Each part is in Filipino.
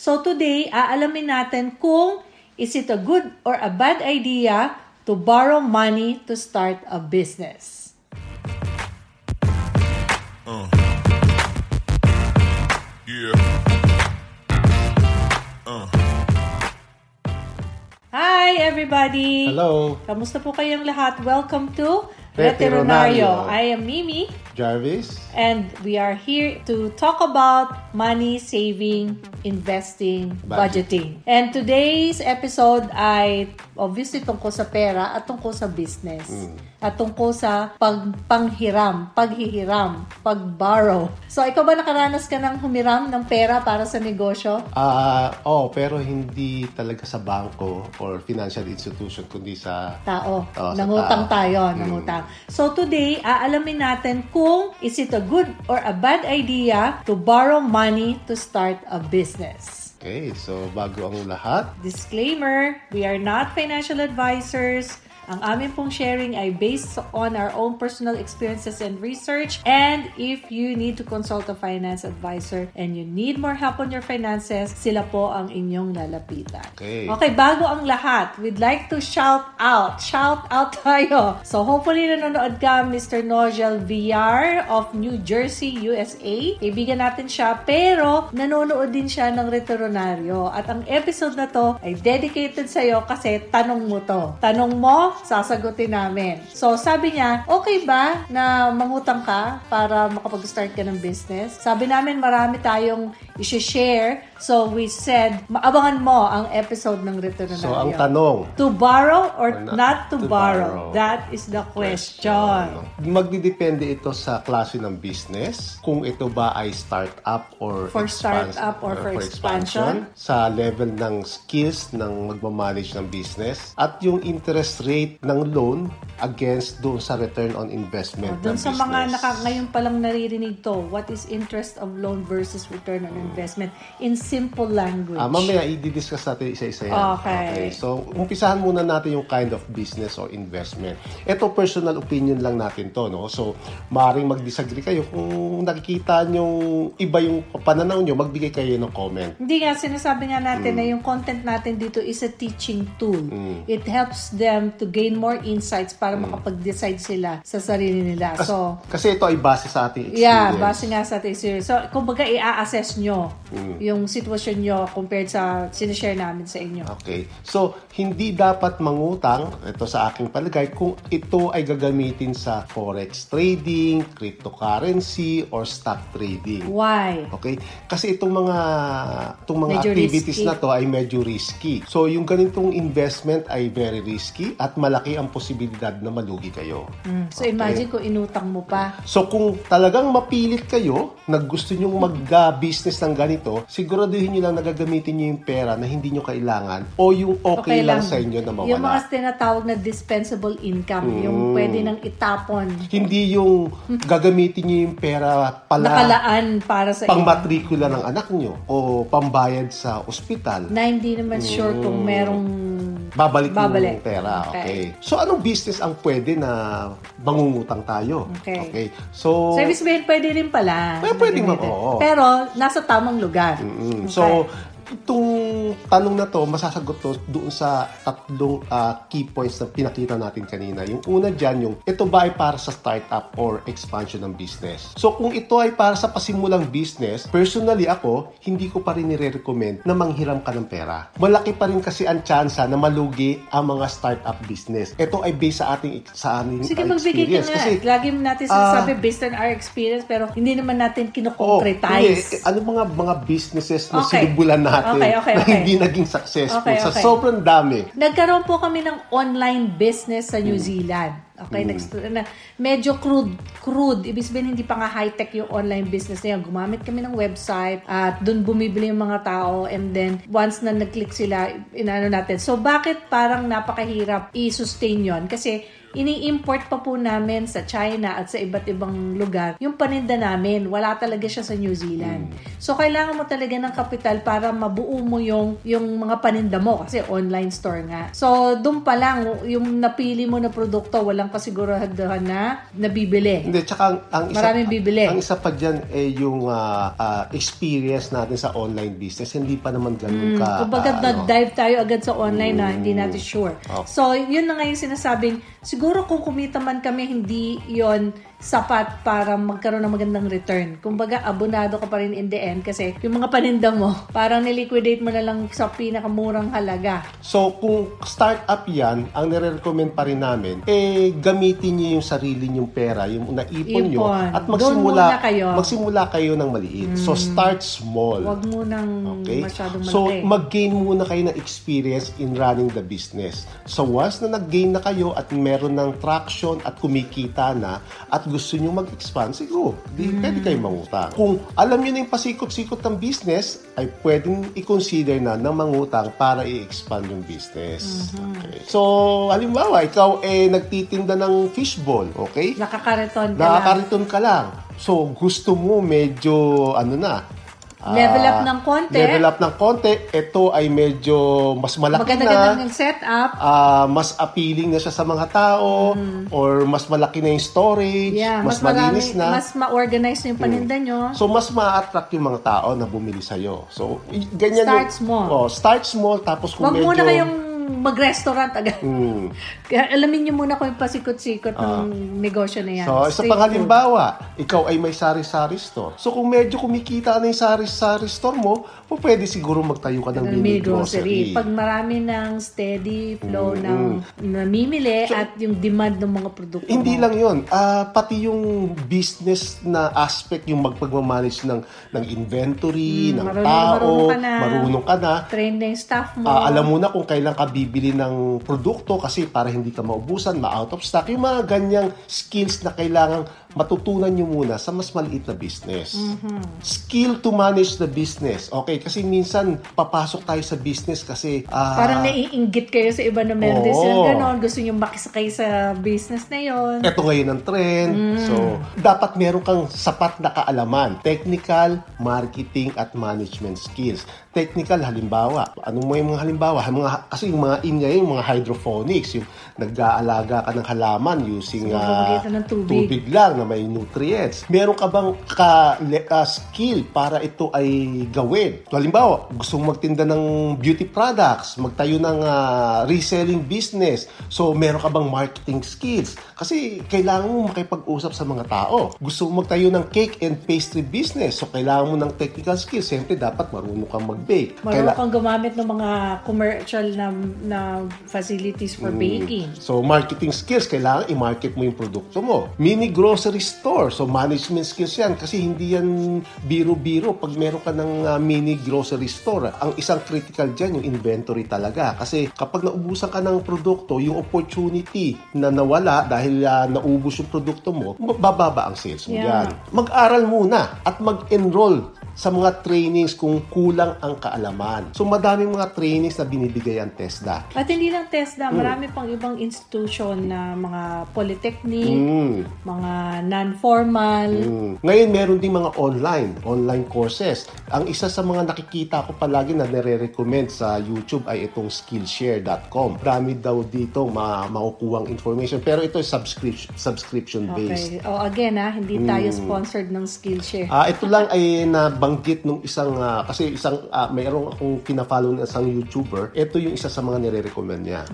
So today, aalamin natin kung is it a good or a bad idea to borrow money to start a business. Yeah. Hi everybody! Hello, Kamusta po kayong lahat? Welcome to Veterinario. I am Mimi Jarvis. and we are here to talk about money saving, investing, budgeting. And today's episode ay obviously tungkol sa pera at tungkol sa business. At tungkol sa pag panghiram, paghihiram, pag-borrow. So, ikaw ba nakaranas ka ng humiram ng pera para sa negosyo? Ah, oh, pero hindi talaga sa bangko or financial institution kundi sa tao. Sa nangutang tao. tayo, Mm. nangutang. So today, aalamin natin kung is it a good or a bad idea to borrow money to start a business. Okay, so bago ang lahat, Disclaimer, we are not financial advisors. Ang amin pong sharing ay based on our own personal experiences and research. And if you need to consult a finance advisor and you need more help on your finances, sila po ang inyong lalapitan. Okay. Okay, bago ang lahat, we'd like to shout out. Shout out tayo. So hopefully nanonood ka, Mr. Nogel VR of New Jersey, USA. Kaibigan natin siya, pero nanonood din siya ng Retronaryo. At ang episode na to ay dedicated sa'yo kasi tanong mo to. Tanong mo, sasagutin namin. So sabi niya, okay ba na mangutang ka para makapag-start ka ng business? Sabi namin marami tayong i-share. So we said, maabangan mo ang episode ng Retronaryo. so ang tanong, To borrow or, Or not, not to, to borrow? borrow? That is the question. magdidepende ito sa klase ng business, kung ito ba ay startup or For expans- startup or for expansion. sa level ng skills ng magmamanage ng business, at yung interest rate ng loan against doon sa return on investment Doon ng sa business. mga naka, ngayon palang naririnig to, what is interest of loan versus return on investment in simple language? Ah, mamaya i-discuss natin isa-isa yan. Okay. So, umpisahan muna natin yung kind of business or investment. Ito, personal opinion lang natin to, no? So, maaaring mag-disagree kayo. Kung nakikita nyo iba yung pananaw nyo, magbigay kayo ng comment. Hindi nga, sinasabi nga natin Mm. na yung content natin dito is a teaching tool. It helps them to gain more insights para makapag-decide sila sa sarili nila. Kas- So, kasi ito ay base sa ating experience. Yeah, base nga sa ating series. So, kumbaga, i-assess nyo Mm. yung sitwasyon nyo compared sa sinishare namin sa inyo. Okay. So, hindi dapat mangutang, ito sa aking palagay, kung ito ay gagamitin sa forex trading, cryptocurrency, or stock trading. Why? Okay? Kasi itong mga itong mga Medyo activities risky. na to ay medyo risky. So yung ganitong investment ay very risky at malaki ang posibilidad na malugi kayo. So, imagine kung inutang mo pa. So kung talagang mapilit kayo na gusto nyong mag-business ng ganito, siguraduhin nyo lang na gagamitin nyo yung pera na hindi nyo kailangan o yung okay, lang, sa inyo na Yung mga mawala. tinatawag na dispensable income, Mm. yung pwede nang itapon, Hindi yung gagamitin nyo yung pera pala nakalaan para sa pang inyo. matrikula ng anak nyo o pambayad sa ospital. Na hindi naman sure kung merong Babalik, Babalik. yung pera. Okay. Okay. So, anong business ang pwede na mangungutang tayo? Okay. So, service ba yun? Pwede rin pala. Pwede gamitin. oo. Pero, nasa tamang lugar. mm, Okay. so, itong tanong na to, masasagot to doon sa tatlong ah, key points na pinakita natin kanina. Yung una dyan, yung ito ba ay para sa startup or expansion ng business? So, kung ito ay para sa pasimulang business, personally ako, hindi ko pa rin nire-recommend na manghiram ka ng pera. Malaki pa rin kasi ang tsansa na malugi ang mga startup business. Ito ay based sa ating sa aming Sige, ah, magbigay ka experience. nga. Kasi Lagi natin sinasabi based on our experience, pero hindi naman natin Oo, kinoconkretize. hindi. ano mga mga businesses na Okay. sinubulan natin Okay, okay, na okay. hindi naging successful Okay, sa okay. sobrang dami. Nagkaroon po kami ng online business sa Mm. New Zealand. Okay, next na medyo crude, crude. Ibig sabihin hindi pa nga high-tech yung online business na yan. Gumamit kami ng website at doon bumibili yung mga tao and then once na nag-click sila, inaano natin. So bakit parang napakahirap i-sustain yon? Kasi ini-import pa po namin sa China at sa iba't ibang lugar yung paninda namin. Wala talaga siya sa New Zealand. So, kailangan mo talaga ng kapital para mabuo mo yung, yung mga paninda mo kasi online store nga. So, doon pa lang, yung napili mo na produkto, walang kasiguraduhan na nabibili. Hindi, tsaka ang, ang isa, Maraming bibili. Ang isa pa dyan eh yung ah, ah, experience natin sa online business. Hindi pa naman ganun ka. Hmm, Kumbaga, ah, ano. dive tayo agad sa online na hindi natin sure. So, yun na nga yung sinasabing, siguro kung kumita man kami, hindi yon sapat para magkaroon ng magandang return. Kumbaga, abonado ka pa rin in the end kasi yung mga paninda mo, parang niliquidate mo na lang sa pinakamurang halaga. So, kung startup yan, ang nire-recommend pa rin namin, eh, gamitin niyo yung sarili niyong pera, yung naipon niyo, Ipon. at Doon magsimula, kayo. Hmm. magsimula kayo ng maliit. So, start small. Huwag mo nang Okay? masyadong So, malaki. mag-gain muna kayo ng experience in running the business. So, once na nag-gain na kayo at meron ng traction at kumikita na at gusto nyo mag-expand, siguro, di, Hmm. pwede kayo mangutang. Kung alam nyo na yung pasikot-sikot ng business, ay pwedeng i-consider na ng mangutang para i-expand yung business. Mm-hmm. Okay. So, halimbawa, ikaw eh nagtitinda ng fishball, okay? Nakakariton ka lang. Nakakariton ka lang. So, gusto mo medyo, ano na, Level up ng konti. Level up ng konti. Ito ay medyo mas malaki Maganda-ganda na. ng setup. ah, mas appealing na siya sa mga tao or mas malaki na yung storage, Mm. Yeah, mas, mas, marami, malinis na. mas ma-organize na yung paninda nyo. So, mas ma-attract yung mga tao na bumili sa'yo. So, ganyan Start yung- small. Oh, start small, tapos kung Huwag medyo... muna kayong mag-restaurant agad. Hmm. Kaya alamin nyo muna kung yung pasikot-sikot ng negosyo na yan. Ah. So, isa Street pang food. halimbawa, ikaw ay may sari-sari store. So, kung medyo kumikita na yung sari-sari store mo, po pwede siguro magtayo ka ng ng mini grocery. grocery. Pag marami ng steady flow Mm. ng namimili at yung demand ng mga produkto Hindi mo. lang yun. Ah, pati yung business na aspect, yung magpagmamanage ng, ng inventory, ng Mm, marunong- tao, marunong ka na. marunong ka na. Train na yung staff mo. Ah, alam mo na kung kailan ka bibili ng produkto kasi para hindi ka maubusan, ma-out of stock. Yung mga ganyang skills na kailangan matutunan nyo muna sa mas maliit na business. Mm-hmm. Skill to manage the business. Okay, kasi minsan papasok tayo sa business kasi ah, Parang naiinggit kayo sa iba na meron din silang ganon. Gusto nyo makisakay sa business na yon. Ito ngayon ang trend. Mm. So, dapat meron kang sapat na kaalaman. Technical, marketing, at management skills. Technical, halimbawa. Anong mo yung mga halimbawa? Mga, kasi yung mga in ngayon, yung mga hydroponics, yung nag-aalaga ka ng halaman using pamamagitan ng tubig. lang na may nutrients. Meron ka bang ka, ah, skill para ito ay gawin? Halimbawa, gusto mong magtinda ng beauty products, magtayo ng ah, reselling business. So, meron ka bang marketing skills? Kasi kailangan mo makipag-usap sa mga tao. Gusto mo magtayo ng cake and pastry business. So, kailangan mo ng technical skills. Siyempre, dapat marunong kang mag-bake. Marunong Kaila- kang gumamit ng mga commercial na, na facilities for baking. So, marketing skills, kailangan i-market mo yung produkto mo. Mini grocery store. So, management skills yan. Kasi hindi yan biro-biro. Pag meron ka ng uh, mini grocery store, ang isang critical dyan, yung inventory talaga. Kasi kapag naubusan ka ng produkto, yung opportunity na nawala dahil uh, naubos yung produkto mo, bababa ang sales mo Yeah. dyan. Mag-aral muna at mag-enroll sa mga trainings kung kulang ang kaalaman. So, madaming mga trainings na binibigay ang TESDA. At hindi lang TESDA, Hmm. marami pang ibang institution na mga polytechnic, Mm. mga non-formal. Mm. Ngayon, meron din mga online, online courses. Ang isa sa mga nakikita ko palagi na nire-recommend sa YouTube ay itong skillshare.com. Dami daw dito ma makukuhang information. Pero ito ay subscription, subscription-based. Okay. O again ha, hindi tayo sponsored ng Skillshare. Ah, ito lang ay nabanggit nung isang ah, kasi isang uh, mayroong akong kina-follow na isang YouTuber. Ito yung isa sa mga nire-recommend niya.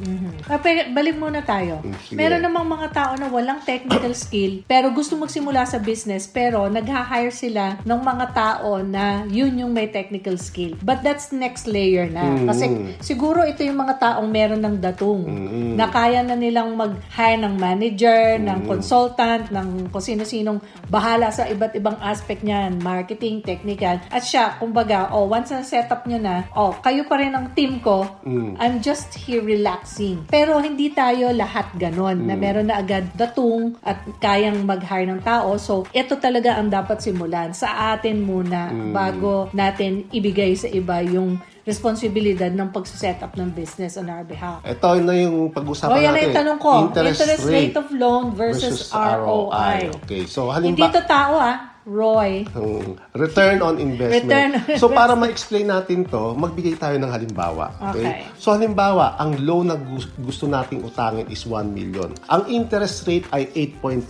Ah, pero balik muna tayo. Mm, sige. Meron namang mga tao na walang technical skill, pero gusto magsimula sa business, pero nag-hire sila ng mga tao na yun yung may technical skill. But that's next layer na. Mm. Kasi siguro ito yung mga taong meron ng datung, Mm. na kaya na nilang mag-hire ng manager, ng consultant, ng kung sino-sinong bahala sa iba't ibang aspect niyan, marketing, technical, technical. At siya, kumbaga, oh, once na set up nyo na, oh, kayo pa rin ang team ko, I'm just here relaxing. Pero hindi tayo lahat ganon, na meron na agad datung at kayang mag-hire ng tao. So, ito talaga ang dapat simulan sa atin muna bago natin ibigay sa iba yung responsibilidad ng pagsuset up ng business on our behalf. Ito na yung pag-usapan O, yan natin. na yung tanong ko. Interest, rate. of loan versus, ROI. Okay, so Hindi halimbawa, to tao ah, Roy. Hmm, return on investment. Return on so para ma-explain natin to, magbigay tayo ng halimbawa. Okay. So halimbawa, ang loan na gus- gusto nating utangin is 1 million. Ang interest rate ay 8.5%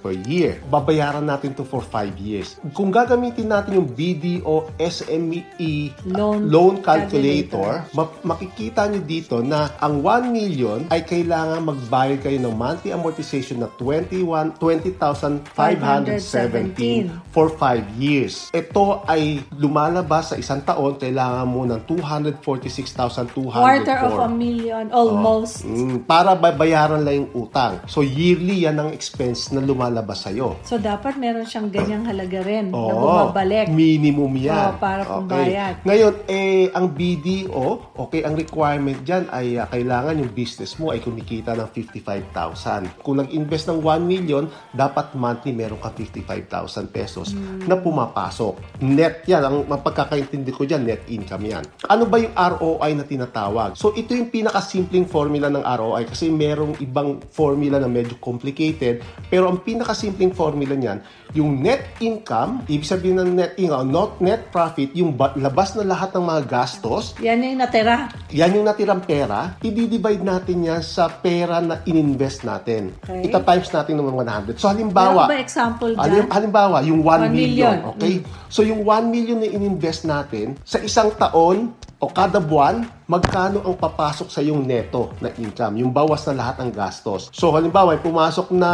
per year. Babayaran natin to for 5 years. Kung gagamitin natin yung BDO SME Loan loan calculator, ma- makikita nyo dito na ang 1 million ay kailangan magbayad kayo ng monthly amortization na 21 20,517 for 5 years. Ito ay lumalabas sa isang taon, kailangan mo ng 246,204. Quarter of a million, almost. Mm, para babayaran lang yung utang. So yearly yan ang expense na lumalabas sa'yo. So, dapat meron siyang ganyang halaga rin na Oo, bumabalik. minimum yan. Oo, para pambayad. Ngayon, eh, ang BDO, okay, ang requirement dyan ay ah, kailangan yung business mo ay kumikita ng 55,000. Kung nag-invest ng 1 million, dapat monthly meron ka 55,000 pesos na pumapasok. Net yan. Ang mapagkakaintindi ko dyan, net income yan. Ano ba yung ROI na tinatawag? So, ito yung pinakasimpleng formula ng ROI kasi merong ibang formula na medyo complicated. Pero ang pinakasimpleng formula niyan, yung net income, ibig sabihin ng net income, not net profit, yung ba- labas na lahat ng mga gastos, Yan yung natira. yan yung natirang pera, i-divide natin yan sa pera na ininvest natin. Okay. Ita times natin ng 100. So halimbawa, ba example dyan? halim- halimbawa, yung 1 1 million, million. Mm. okay? So yung 1 million na ininvest natin, sa isang taon o kada buwan, magkano ang papasok sa yung neto na income, yung bawas na lahat ng gastos. So halimbawa, may pumasok na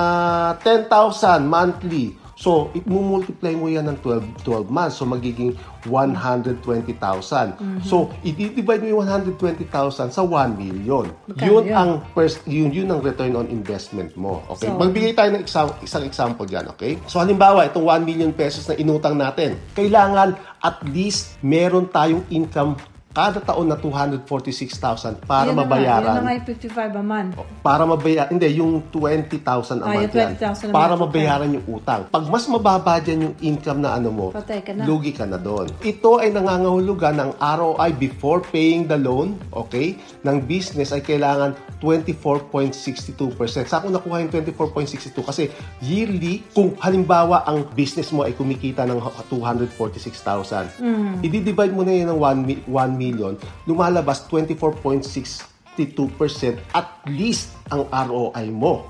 10,000 monthly. So, i-multiply mo yan ng 12, 12 months. So, magiging 120,000. Mm-hmm. So, i-divide mo yung 120,000 sa 1 million. Magkano Yun yun? ang first, yun, yun ang return on investment mo. Okay? So- Magbigay tayo ng isang, isang example dyan, okay? So, halimbawa, itong 1 million pesos na inutang natin, kailangan at least meron tayong income kada taon na 246,000 para Yun na mabayaran Yun na yung 55 a month. para mabayaran, hindi, yung 20,000 a Ah, month yan. 20,000 a Para month, mabayaran yung utang. Pag mas mababa dyan yung income na ano mo, Patay ka na. lugi ka na doon. Ito ay nangangahulugan ng ROI before paying the loan, okay, ng business ay kailangan 24.62%. Sa ako nakuha yung 24.62 kasi yearly, kung halimbawa ang business mo ay kumikita ng 246,000, Mm. i-divide mo na yun ng 1, mi- 1 million, lumalabas 24.62% at least ang ROI mo.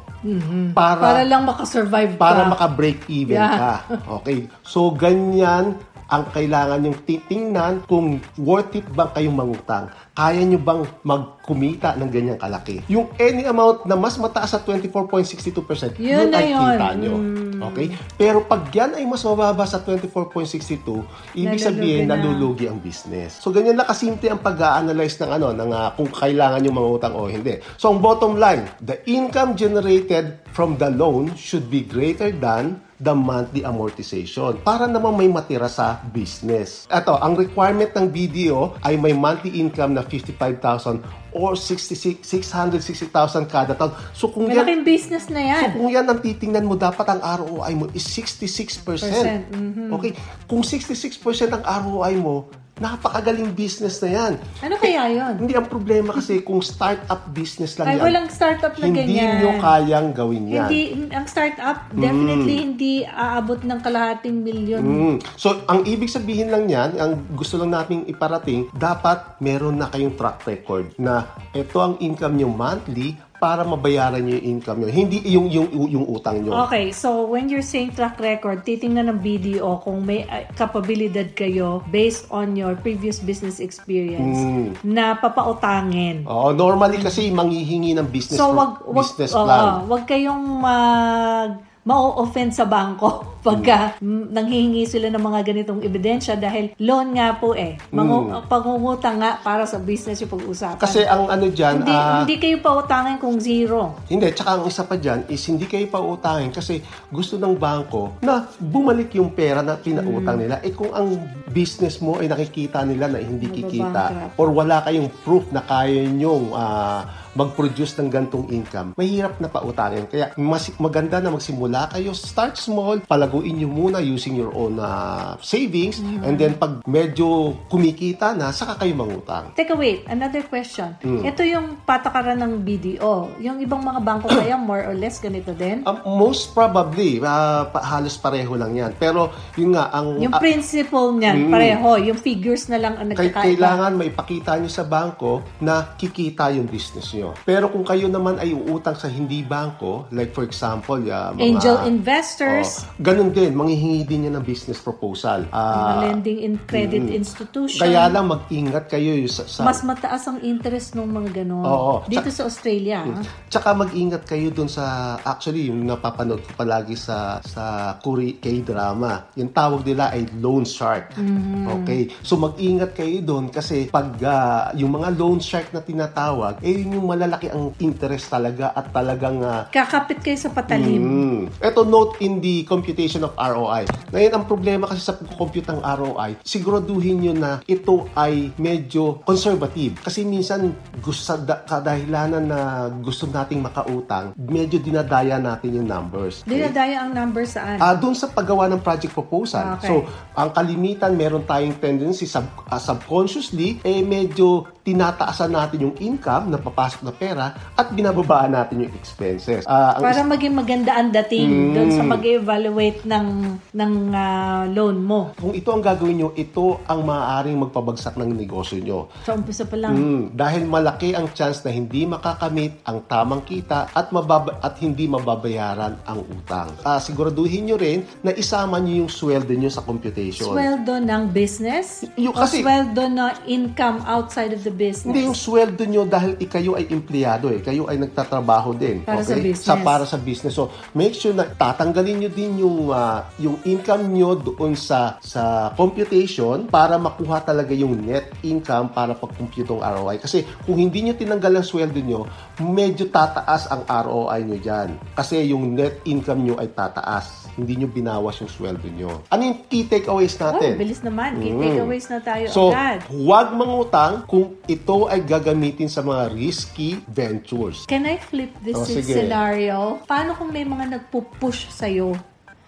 Para, Para lang makasurvive ka. para maka-break even Yeah. ka. Okay. So, ganyan ang kailangan yung titingnan kung worth it bang kayong mangutang. Kaya nyo bang magkumita ng ganyang kalaki? Yung any amount na mas mataas sa 24.62%, Yun yun, na ay yun. kita nyo. Mm. Okay? Pero pag yan ay mas mababa sa 24.62, ibig Nalulugi sabihin na. nalulugi ang business. So, ganyan lang kasimple ang pag-a-analyze ng ano, ng ah, kung kailangan yung mga utang o hindi. So, ang bottom line, the income generated from the loan should be greater than the monthly amortization para naman may matira sa business. Ito, ang requirement ng BDO ay may monthly income na 55,000 or 66 660,000 kada taon. So kung yan Malaking business na yan. So kung yan ang titingnan mo, dapat ang ROI mo is 66%. Percent, mhm. Okay? Kung 66% ang ROI mo, napakagaling business na yan. Ano kaya yun? Hindi ang problema kasi kung start-up business lang Ay, yan, walang startup na hindi ganyan. nyo kayang gawin yan. Hindi, ang startup, definitely hindi aabot ng kalahating milyon. Mm. So, ang ibig sabihin lang yan, ang gusto lang nating iparating, dapat meron na kayong track record na ito ang income nyo monthly para mabayaran nyo yung income nyo. Hindi yung, yung, yung utang nyo. Okay, so when you're saying track record, titingnan ng BDO kung may uh, kapabilidad kayo based on your previous business experience Mm. na papautangin. Oo, normally kasi manghihingi ng business, So wag wag business plan. wag kayong mag ma-offend sa bangko pagka mm, nanghihingi sila ng mga ganitong ebidensya dahil loan nga po eh. Mangu- Pangungutang nga para sa business yung pag-usapan. Kasi ang ano dyan, hindi, ah, hindi kayo pautangin kung zero. Hindi, tsaka ang isa pa dyan is hindi kayo pautangin kasi gusto ng bangko na bumalik yung pera na pinautang Hmm. nila. Eh kung ang business mo ay nakikita nila na hindi kikita Mababankrupt. or wala kayong proof na kaya nyong ah, mag-produce ng gantong income, mahirap na pautangin. Kaya mas maganda na magsimula kayo, start small, palaguin nyo muna using your own ah, savings, Hmm. and then pag medyo kumikita na, saka kayo mangutang. Teka, wait. Another question. Hmm. Ito yung patakaran ng BDO. Yung ibang mga bangko kaya more or less ganito din? Um, most probably, pa- halos pareho lang yan. Pero yun nga, ang Yung ah, principle niyan, Mm. pareho. Yung figures na lang ang nagkakaiba. kailangan maipakita nyo sa bangko na kikita yung business nyo. Pero kung kayo naman ay uutang sa hindi bangko, like for example, ya, mga, Angel investors, Oh, ganun din, manghihingi din yan ng business proposal. mga Ah, lending in credit institution. kaya lang mag-ingat kayo sa, sa mas mataas ang interest ng mga ganon. Oo. Dito sa Australia. ah. Tsaka mag-ingat kayo dun sa actually yung napapanood ko palagi sa sa Kuri K-drama. Yung tawag nila ay loan shark. Mm-hmm. Okay? So mag-ingat kayo dun kasi pag ah, yung mga loan shark na tinatawag, eh yun yung malalaki ang interest talaga at talagang ah, Kakapit kayo sa patalim. Mm. Ito note in the computation of ROI. Ngayon, ang problema kasi sa pag-compute ng ROI, siguraduhin nyo na ito ay medyo conservative. Kasi minsan, gusto, sa da- kadahilanan na gusto nating makautang, medyo dinadaya natin yung numbers. Okay? Dinadaya ang number saan? Ah, doon sa paggawa ng project proposal. Okay. So, ang kalimitan, meron tayong tendency sub, ah, subconsciously, eh medyo tinataasan natin yung income na papasok na pera at binababaan natin yung expenses. Ang Para maging maganda ang dating Mm. doon sa mag-evaluate ng ng ah, loan mo. Kung ito ang gagawin nyo, ito ang maaaring magpabagsak ng negosyo nyo. Sa umpisa pa lang. Mm, dahil malaki ang chance na hindi makakamit ang tamang kita at mababa- at hindi mababayaran ang utang. Ah, siguraduhin nyo rin na isama nyo yung sweldo nyo sa computation. Sweldo ng business? Yung o kasi- sweldo na income outside of the business? Hindi yung sweldo nyo dahil ikayo ay empleyado eh. Kayo ay nagtatrabaho din. Para sa okay? business. Sa, para sa business. So, make sure na tatanggalin nyo din yung, ah, yung income nyo doon sa, sa computation para makuha talaga yung net income para pag-compute ng ROI. Kasi kung hindi nyo tinanggal ang sweldo nyo, medyo tataas ang ROI nyo dyan. Kasi yung net income nyo ay tataas. Hindi nyo binawas yung sweldo nyo. Ano yung key takeaways Oh, natin? bilis naman. Key Mm. takeaways na tayo So, agad. huwag mangutang kung ito ay gagamitin sa mga risky ventures. Can I flip this Oh, scenario? Paano kung may mga nagpo-push sa'yo?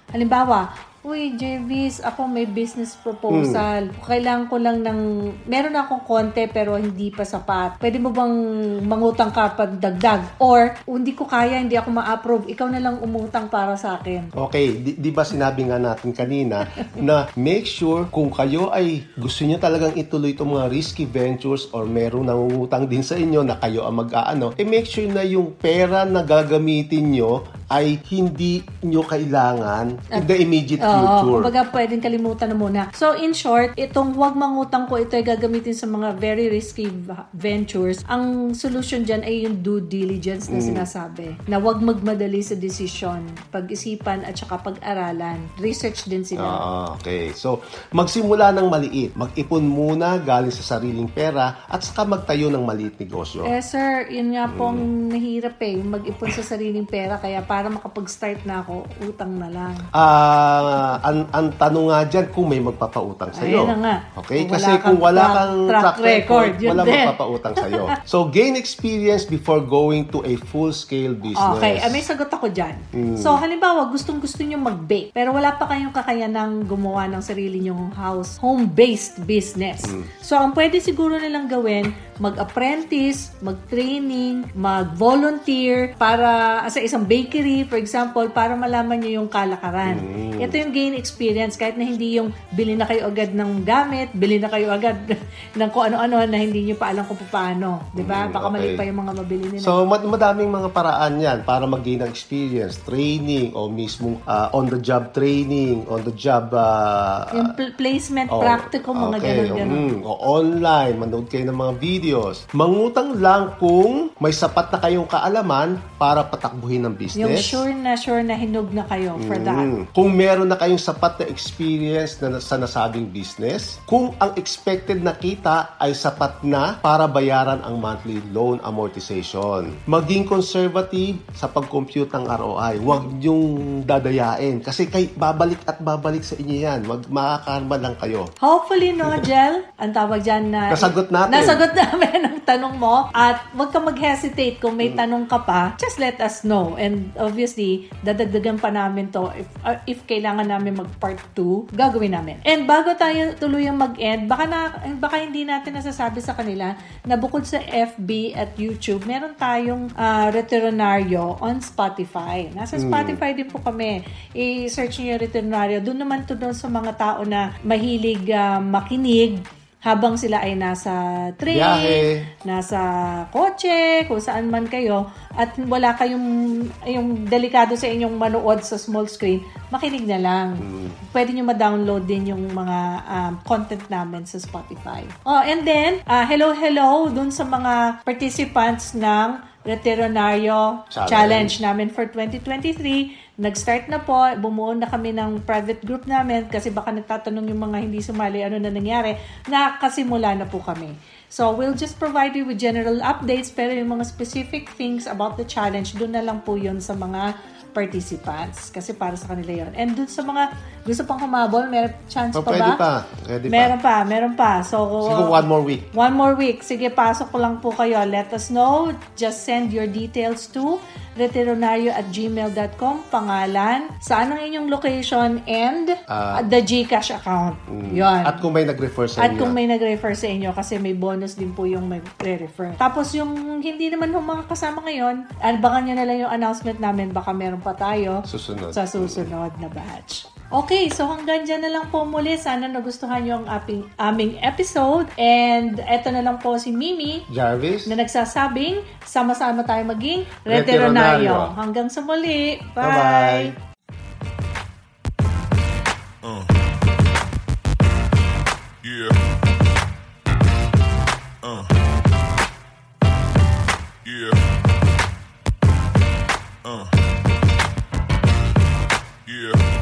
Halimbawa, Uy, Jervis, ako may business proposal. Hmm. Kailangan ko lang ng... Meron akong konti pero hindi pa sapat. Pwede mo bang mangutang ka pagdagdag? Or, hindi ko kaya, hindi ako ma-approve. Ikaw na lang umutang para sa akin. Okay, di, di ba sinabi nga natin kanina na make sure kung kayo ay gusto niyo talagang ituloy itong mga risky ventures or merong nangungutang din sa inyo na kayo ang mag-aano, eh make sure na yung pera na gagamitin nyo ay hindi nyo kailangan in the immediate Oo, future. kumbaga pwedeng kalimutan na muna. So, in short, itong huwag mangutang ko, ito ay gagamitin sa mga very risky ventures. Ang solution dyan ay yung due diligence Mm. na sinasabi. Na huwag magmadali sa decision, pag-isipan at saka pag-aralan. Research din sila. Ah, okay. So, magsimula ng maliit. Mag-ipon muna galing sa sariling pera at saka magtayo ng maliit negosyo. Eh sir, yun nga pong Mm. nahirap eh, mag-ipon sa sariling pera. Kaya para makapag-start na ako, utang na lang. Ah, ang, ang tanong nga dyan kung may magpapautang sa iyo. Ayun na nga. Okay? Kung Kasi wala kung wala kang track track, record, record, wala din. magpapautang sa iyo. So, gain experience before going to a full-scale business. Okay, ah, may sagot ako dyan. Mm. So, halimbawa, gustong-gusto nyo mag-bake, pero wala pa kayong kakayanang gumawa ng sarili nyong house, home-based business. Mm. So, ang pwede siguro nilang gawin, mag-apprentice, mag-training, mag-volunteer para sa isang bakery, for example, para malaman nyo yung kalakaran. Mm. Ito yung gain experience, kahit na hindi yung bili na kayo agad ng gamit, bili na kayo agad ng kung ano-ano na hindi nyo pa alam kung paano. Di ba? Mm, Baka mali okay. pa yung mga mabili nila. So, mad- madaming mga paraan yan para mag-gain ng experience, training, o mismo ah, on-the-job training, on-the-job ah, Yung pl- placement, Oh, practical, mga okay. ganun-ganun. Mm, o online, manood kayo ng mga video, serious. Mangutang lang kung may sapat na kayong kaalaman para patakbuhin ng business. Yung sure na sure na hinog na kayo for that. Mm. Kung meron na kayong sapat na experience na sa nasabing business, kung ang expected na kita ay sapat na para bayaran ang monthly loan amortization. Maging conservative sa pag-compute ng ROI. Huwag yung dadayain kasi kay babalik at babalik sa inyo yan. Mag makakarma lang kayo. Hopefully, no, Jel, ang tawag dyan na... Nasagot natin. Nasagot namin ang tanong mo. At huwag ka mag-hesitate kung may tanong ka pa. Just let us know. And obviously, dadagdagan pa namin to. If, uh, if kailangan namin mag-part 2, gagawin namin. And bago tayo tuluyang mag-end, baka, na, baka hindi natin nasasabi sa kanila na bukod sa FB at YouTube, meron tayong uh, Returnaryo on Spotify. Nasa Spotify din po kami. I-search nyo yung Returnaryo. Doon naman to doon sa mga tao na mahilig uh, makinig habang sila ay nasa train, Biyahe. nasa kotse, kung saan man kayo, at wala kayong yung delikado sa inyong manood sa small screen, makinig na lang. Pwede nyo ma-download din yung mga um, content namin sa Spotify. Oh, and then, uh, hello, hello dun sa mga participants ng Veterinario Challenge. Challenge namin for 2023. Nag-start na po, bumuo na kami ng private group namin kasi baka nagtatanong yung mga hindi sumali ano na nangyari. Nakasimula na po kami. So, we'll just provide you with general updates pero yung mga specific things about the challenge, doon na lang po yun sa mga participants kasi para sa kanila yon. And doon sa mga gusto pang humabol, meron chance Oh, pa pwede ba? pa. Pwede pa. meron pa, meron pa. So, Siguro one more week. One more week. Sige, pasok ko lang po kayo. Let us know. Just send your details to retironario at gmail.com. Pangalan, saan ang inyong location, and Ah. the Gcash account. Yon. At kung may nag-refer sa At inyo. kung may nag-refer sa inyo kasi may bonus din po yung may re-refer. Tapos yung hindi naman yung mga kasama ngayon, abangan nyo na lang yung announcement namin. Baka meron pa tayo Susunod. sa susunod na batch. Okay, so hanggang dyan na lang po muli. Sana nagustuhan nyo ang aping, aming episode. And eto na lang po si Mimi Jarvis? na nagsasabing sama-sama tayo maging. Veteranaryo. Hanggang sa muli. Bye-bye. Bye! Yeah. Uh. Yeah. Uh. Yeah. Uh.